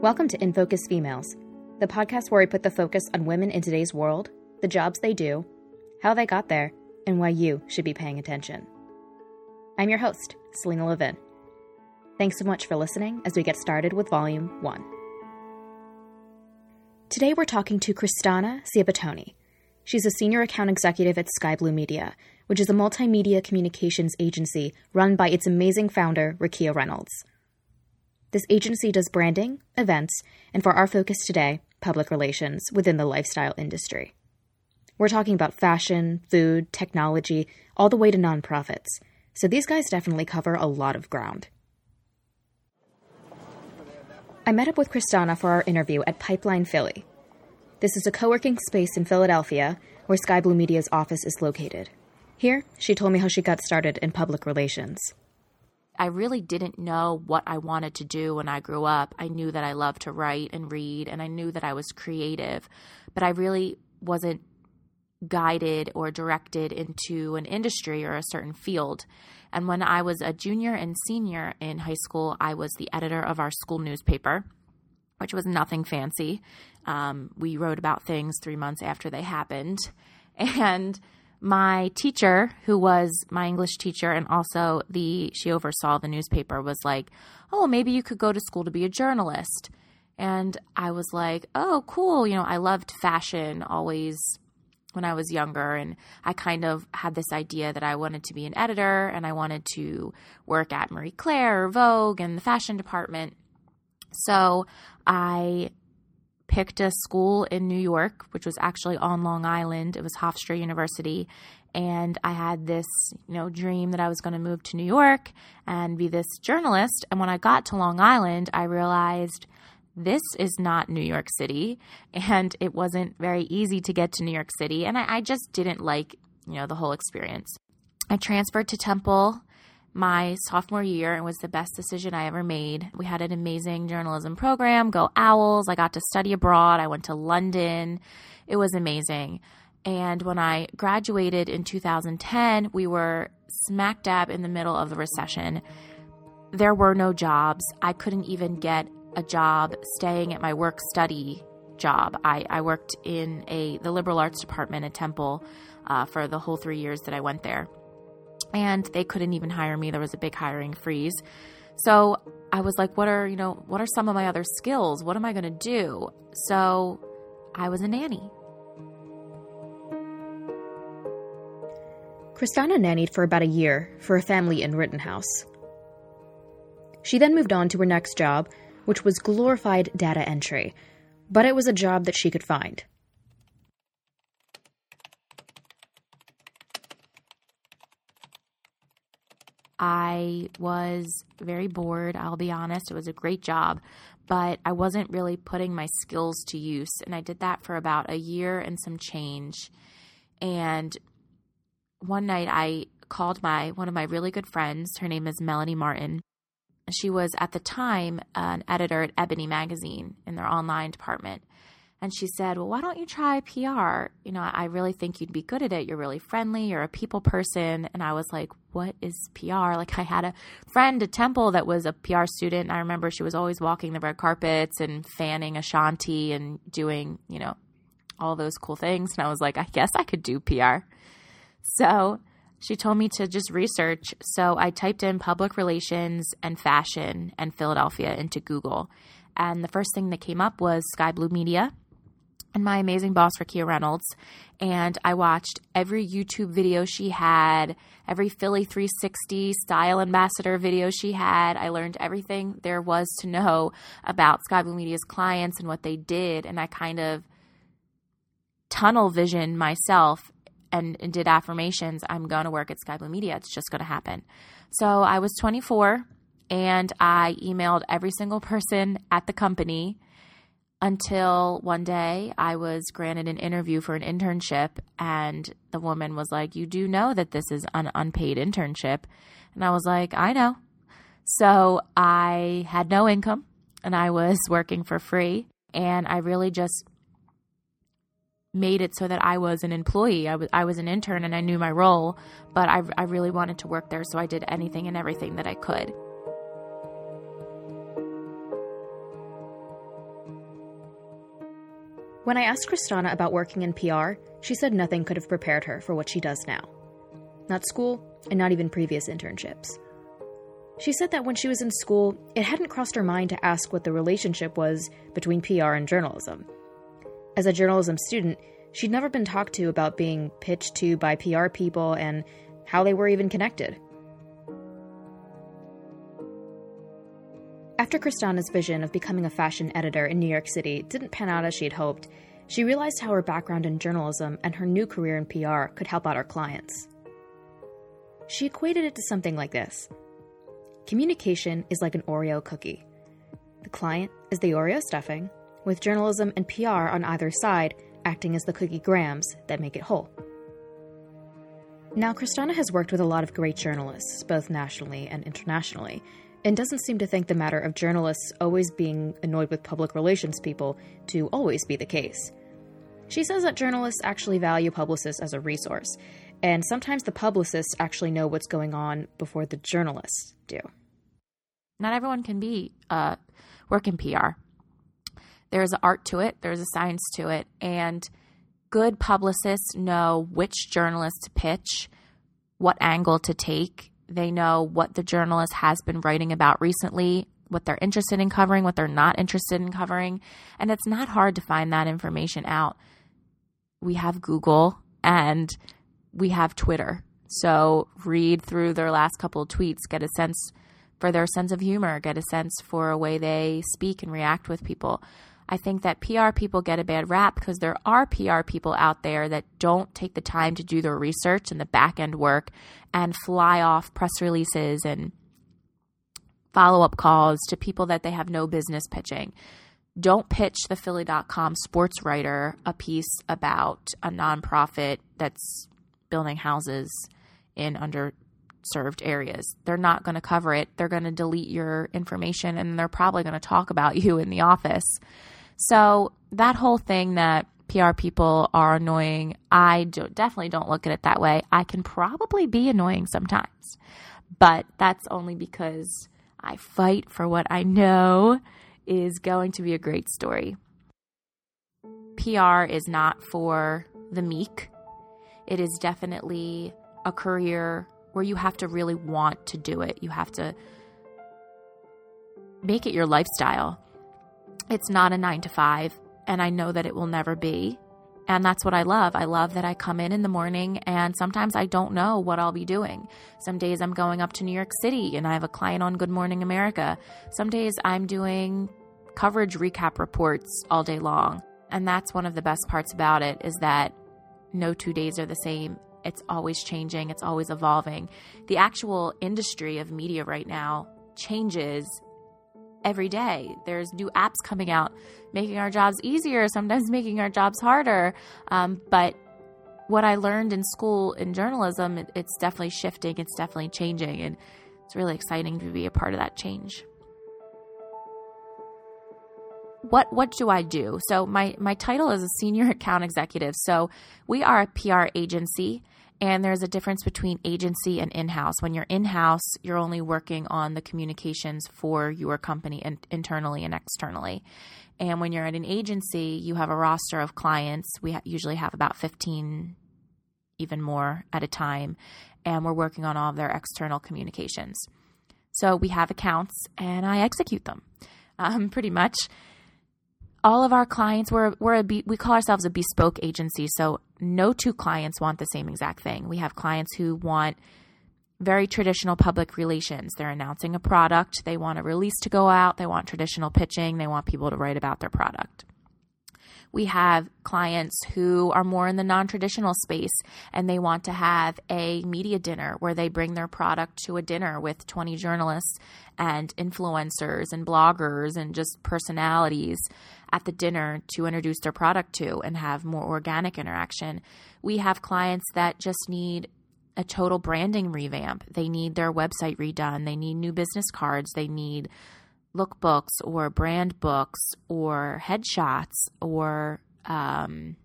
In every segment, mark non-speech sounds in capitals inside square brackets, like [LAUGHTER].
Welcome to In Focus Females, the podcast where we put the focus on women in today's world, the jobs they do, how they got there, and why you should be paying attention. I'm your host, Celina Levin. Thanks so much for listening as we get started with Volume 1. Today we're talking to Kristana Ciabattoni. She's a senior account executive at Skai Blue Media, which is a multimedia communications agency run by its amazing founder, Rakia Reynolds. This agency does branding, events, and for our focus today, public relations within the lifestyle industry. We're talking about fashion, food, technology, all the way to nonprofits. So these guys definitely cover a lot of ground. I met up with Kristana for our interview at Pipeline Philly. This is a co working space in Philadelphia where Skai Blue Media's office is located. Here, she told me how she got started in public relations. I really didn't know what I wanted to do when I grew up. I knew that I loved to write and read, and I knew that I was creative, but I really wasn't guided or directed into an industry or a certain field. And when I was a junior and senior in high school, I was the editor of our school newspaper, which was nothing fancy. Um, we wrote about things three months after they happened. [LAUGHS] And my teacher, who was my English teacher and also the she oversaw the newspaper, was like, "Oh, maybe you could go to school to be a journalist." And I was like, "Oh, cool! You know, I loved fashion always when I was younger, and I kind of had this idea that I wanted to be an editor and I wanted to work at Marie Claire or Vogue and the fashion department." So I picked a school in New York, which was actually on Long Island. It was Hofstra University. And I had this, you know, dream that I was going to move to New York and be this journalist. And when I got to Long Island, I realized this is not New York City. And it wasn't very easy to get to New York City. And I, I just didn't like, you know, the whole experience. I transferred to Temple my sophomore year and was the best decision I ever made. We had an amazing journalism program, Go Owls. I got to study abroad. I went to London. It was amazing. And when I graduated in 2010, we were smack dab in the middle of the recession. There were no jobs. I couldn't even get a job staying at my work study job. I, I worked in a the liberal arts department at Temple uh, for the whole three years that I went there and they couldn't even hire me. There was a big hiring freeze. So I was like, what are, you know, what are some of my other skills? What am I going to do? So I was a nanny. Kristana nannied for about a year for a family in Rittenhouse. She then moved on to her next job, which was glorified data entry, but it was a job that she could find. I was very bored, I'll be honest. It was a great job, but I wasn't really putting my skills to use. And I did that for about a year and some change. And one night I called my one of my really good friends. Her name is Melanie Martin. She was at the time an editor at Ebony magazine in their online department. And she said, Well, why don't you try PR? You know, I really think you'd be good at it. You're really friendly. You're a people person. And I was like, What is PR? Like, I had a friend at Temple that was a PR student. And I remember she was always walking the red carpets and fanning Ashanti and doing, you know, all those cool things. And I was like, I guess I could do PR. So she told me to just research. So I typed in public relations and fashion and Philadelphia into Google. And the first thing that came up was Skai Blue Media and my amazing boss, Rakia Reynolds. And I watched every YouTube video she had, every Philly 360 style ambassador video she had. I learned everything there was to know about Skai Blue Media's clients and what they did. And I kind of tunnel vision myself and, and did affirmations. I'm going to work at Skai Blue Media. It's just going to happen. So I was 24 and I emailed every single person at the company until one day I was granted an interview for an internship, and the woman was like, You do know that this is an unpaid internship. And I was like, I know. So I had no income and I was [LAUGHS] working for free. And I really just made it so that I was an employee. I was, I was an intern and I knew my role, but I, I really wanted to work there. So I did anything and everything that I could. When I asked Kristana about working in PR, she said nothing could have prepared her for what she does now. Not school, and not even previous internships. She said that when she was in school, it hadn't crossed her mind to ask what the relationship was between PR and journalism. As a journalism student, she'd never been talked to about being pitched to by PR people and how they were even connected. After Kristana's vision of becoming a fashion editor in New York City didn't pan out as she had hoped, she realized how her background in journalism and her new career in PR could help out her clients. She equated it to something like this Communication is like an Oreo cookie. The client is the Oreo stuffing, with journalism and PR on either side acting as the cookie grams that make it whole. Now, Kristana has worked with a lot of great journalists, both nationally and internationally, and doesn't seem to think the matter of journalists always being annoyed with public relations people to always be the case. She says that journalists actually value publicists as a resource, and sometimes the publicists actually know what's going on before the journalists do. Not everyone can be uh, work in PR. There's an art to it, there's a science to it, and good publicists know which journalist to pitch, what angle to take. They know what the journalist has been writing about recently, what they're interested in covering, what they're not interested in covering. And it's not hard to find that information out. We have Google and we have Twitter. So read through their last couple of tweets, get a sense for their sense of humor, get a sense for a way they speak and react with people. I think that PR people get a bad rap because there are PR people out there that don't take the time to do their research and the back end work and fly off press releases and follow up calls to people that they have no business pitching. Don't pitch the Philly.com sports writer a piece about a nonprofit that's building houses in underserved areas. They're not going to cover it. They're going to delete your information and they're probably going to talk about [LAUGHS] you in the office. So that whole thing that PR people are annoying, I do, definitely don't look at it that way. I can probably be annoying sometimes, but that's only because I fight for what I know is going to be a great story. PR is not for the meek. It is definitely a career where you have to really want to do it. You have to make it your lifestyle. It's not a nine to five, and I know that it will never be. And that's what I love. I love that I come in in the morning and sometimes I don't know what I'll be doing. Some days I'm going up to New York City and I have a client on Good Morning America. Some days I'm doing coverage recap reports all day long. And that's one of the best parts about it is that no two days are the same. It's always changing, it's always evolving. The actual industry of media right now changes every day. There's new apps coming out, making our jobs easier, sometimes [LAUGHS] making our jobs harder. Um, but what I learned in school in journalism, it, it's definitely shifting, it's definitely changing, and it's really exciting to be a part of that change. What what do I do? So my my title is a senior [LAUGHS] account executive. So we are a PR agency and there's a difference between agency and in house. When you're in house, you're only working on the communications for your company internally and externally. And when you're at an agency, you have a roster of clients. We ha- usually have about 15, even more at a time. And we're working on all of their external communications. So we have accounts and I execute them [LAUGHS] um, pretty much all of our clients we're, we're a we call ourselves a bespoke agency so no two clients want the same exact thing. We have clients who want very traditional public relations. They're announcing a product they want a release to go out they want traditional pitching they want people to write about their product. We have clients who are more in the non traditional space and they want to have a media dinner where they bring their product to a dinner with 20 journalists and influencers and bloggers and just personalities at the dinner to introduce their product to and have more organic interaction. We have clients that just need a total branding revamp. They need their website redone. They need new business cards. They need lookbooks or brand books or headshots or um,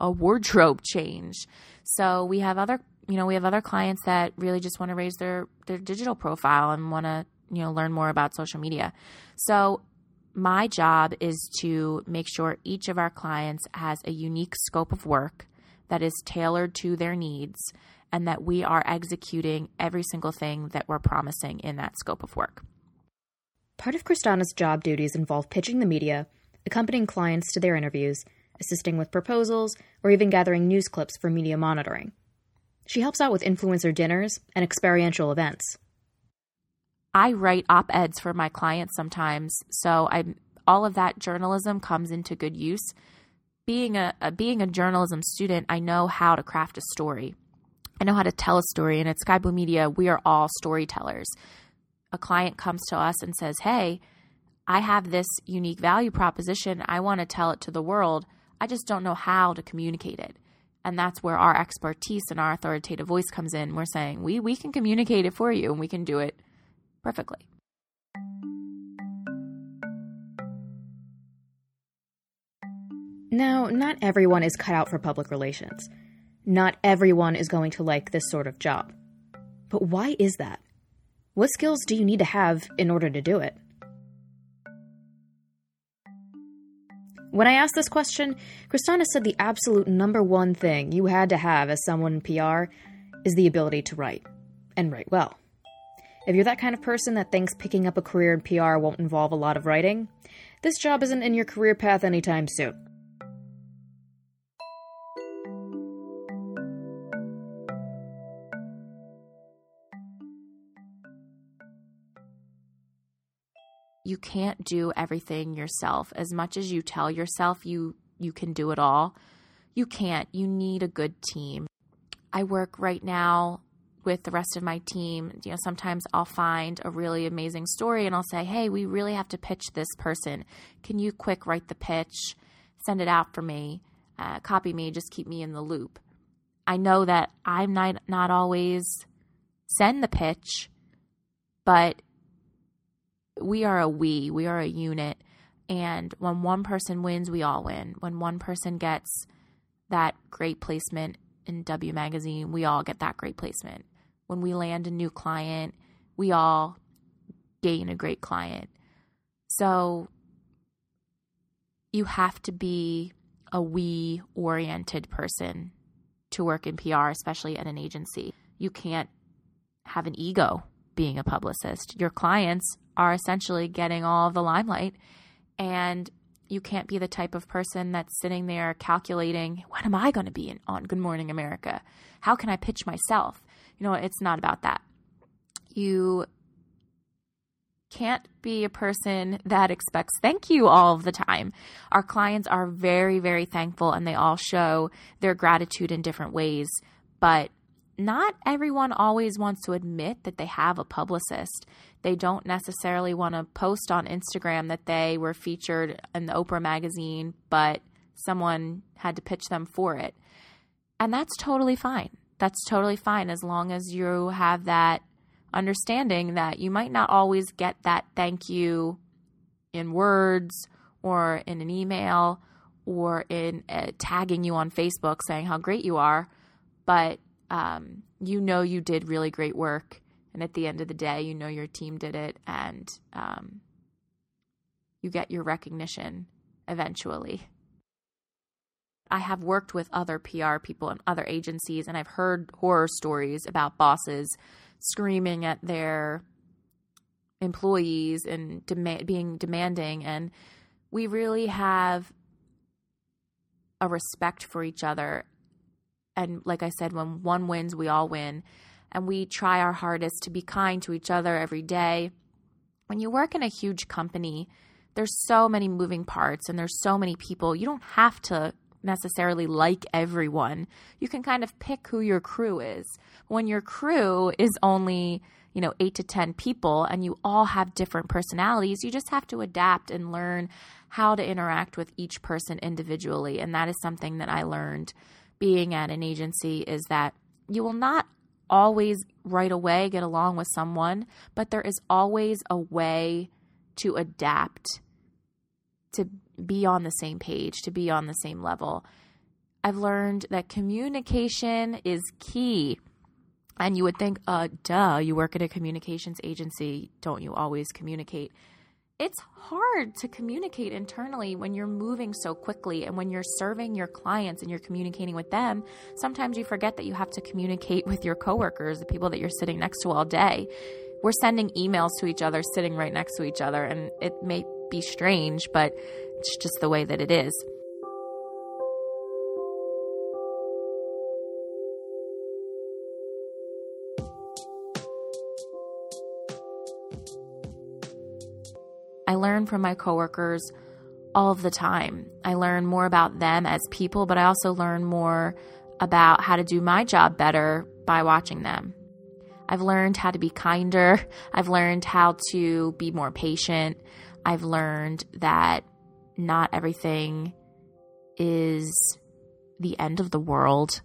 a wardrobe change. So we have other, you know, we have other clients that really just want to raise their their digital profile and want to, you know, learn more about social media. So my job is to make sure each of our clients has a unique scope of work that is tailored to their needs and that we are executing every single thing that we're promising in that scope of work. Part of Kristana's job duties involve pitching the media, accompanying clients to their interviews, assisting with proposals, or even gathering news clips for media monitoring. She helps out with influencer dinners and experiential events. I write op eds for my clients sometimes, so I all of that journalism comes into good use. Being a, a being a journalism student, I know how to craft a story. I know how to tell a story, and at Skai Blue Media, we are all storytellers. A client comes to us and says, "Hey, I have this unique value proposition. I want to tell it to the world. I just don't know how to communicate it." And that's where our expertise and our authoritative voice comes in. We're saying, "We we can communicate it for you, and we can do it perfectly. Now, not everyone is cut out for public relations. Not everyone is going to like this sort of job. But why is that? What skills do you need to have in order to do it? When I asked this question, Kristana said the absolute number one thing you had to have as someone in PR is the ability to write, and write well. If you're that kind of person that thinks picking up a career in PR won't involve a lot of writing, this job isn't in your career path anytime soon. You can't do everything yourself. As much as you tell yourself you you can do it all, you can't. You need a good team. I work right now with the rest of my team, you know, sometimes I'll find a really amazing story and I'll say, "Hey, we really have to pitch this person. Can you quick write the pitch, send it out for me, uh, copy me, just keep me in the loop." I know that I'm not not always send the pitch, but we are a we, we are a unit, and when one person wins, we all win. When one person gets that great placement in W Magazine, we all get that great placement when we land a new client, we all gain a great client. So you have to be a we oriented person to work in PR, especially at an agency. You can't have an ego being a publicist. Your clients are essentially getting all the limelight, and you can't be the type of person that's sitting there calculating, what am I going to be in, on Good Morning America? How can I pitch myself? You know, it's not about that. You can't be a person that expects thank you all of the time. Our clients are very, very thankful and they all show their gratitude in different ways. But not everyone always wants to admit that they have a publicist. They don't necessarily want to post on Instagram that they were featured in the Oprah magazine, but someone had to pitch them for it. And that's totally fine that's totally fine as long as you have that understanding that you might not always get that thank you in words or in an email or in uh, tagging you on Facebook saying how great you are, but um, you know you did really great work. And at the end of the day, you know your team did it and um, you get your recognition eventually. I have worked with other PR people and other agencies, and I've heard horror stories about bosses screaming at their employees and dem- being demanding. And we really have a respect for each other. And like I said, when one wins, we all win. And we try our hardest to be kind to each other every day. When you work in a huge company, there's so many moving parts and there's so many people. You don't have to necessarily like everyone. You can kind of pick who your crew is. When your crew is only, you know, 8 to 10 people and you all have different personalities, you just have to adapt and learn how to interact with each person individually. And that is something that I learned being at an agency is that you will not always right away get along with someone, but there is always a way to adapt to be on the same page, to be on the same level. I've learned that communication is key. And you would think, uh, duh, you work at a communications agency. Don't you always communicate? it's hard to communicate internally when you're moving so quickly and when you're serving your clients and you're communicating with them. Sometimes you forget that you have to communicate with your coworkers, the people that you're sitting next to all day. We're sending emails to each other sitting right next to each other, and it may be strange, but it's just the way that it is. I learn from my coworkers all of the time. I learn more about them as people, but I also learn more about how to do my job better by watching them. I've learned how to be kinder. [LAUGHS] I've learned how to be more patient. I've learned that not everything is the end of the world.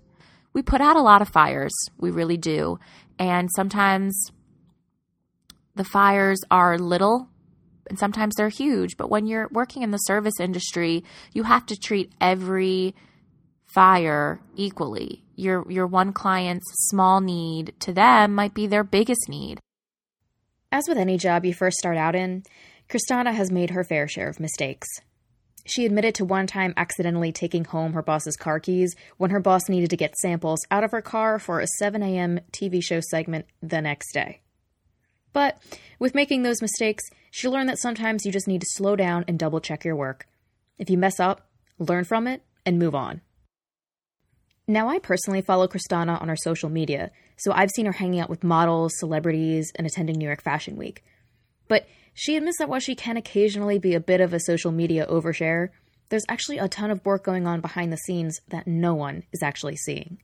We put out a lot of fires, we really do. And sometimes the fires are little and sometimes they're huge. But when you're working in the service industry, you have to treat every fire equally. Your your one client's small need to them might be their biggest need. As with any job you first start out in, Kristana has made her fair share of mistakes. She admitted to one time accidentally taking home her boss's car keys when her boss needed to get samples out of her car for a 7 a.m. TV show segment the next day. But with making those mistakes, she learned that sometimes you just need to slow down and double check your work. If you mess up, learn from it and move on. Now, I personally follow Kristana on her social media, so I've seen her hanging out with models, celebrities, and attending New York Fashion Week. But she admits that while she can occasionally be a bit of a social media overshare, there's actually a ton of work going on behind the scenes that no one is actually seeing.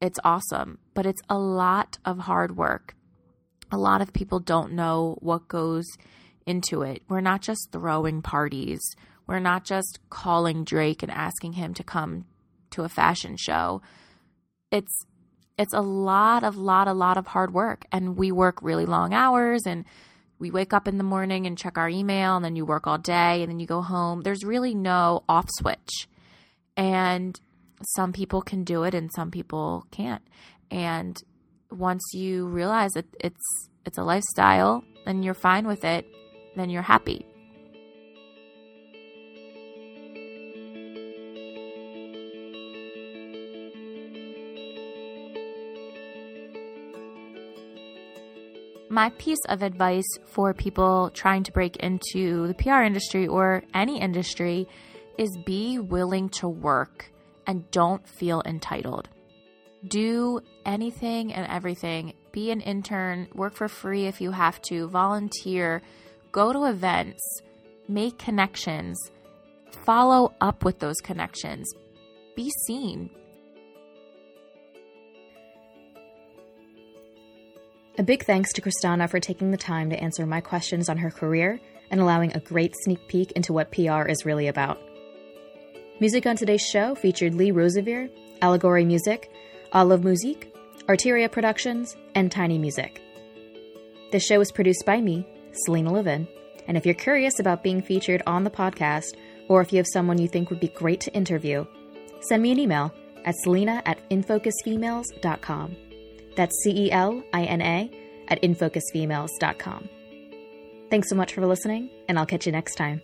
It's awesome, but it's a lot of hard work a lot of people don't know what goes into it. We're not just throwing parties. We're not just calling Drake and asking him to come to a fashion show. It's it's a lot of lot a lot of hard work and we work really long hours and we wake up in the morning and check our email and then you work all day and then you go home. There's really no off switch. And some people can do it and some people can't. And once you realize that it's it's a lifestyle and you're fine with it, then you're happy. My piece of advice for people trying to break into the PR industry or any industry is be willing to work and don't feel entitled. Do anything and everything. Be an intern, work for free if you have to, volunteer, go to events, make connections, follow up with those connections, be seen. A big thanks to Kristana for taking the time to answer my questions on her career and allowing a great sneak peek into what PR is really about. Music on today's show featured Lee Rosevere, Allegory Music, Olive Musique, Arteria Productions, and Tiny Music. This show is produced by me, Celina Levin, and if you're curious about being featured on the podcast, or if you have someone you think would be great to interview, send me an email at celina at infocusfemales.com. That's C E L I N A at infocusfemales.com. Thanks so much for listening, and I'll catch you next time.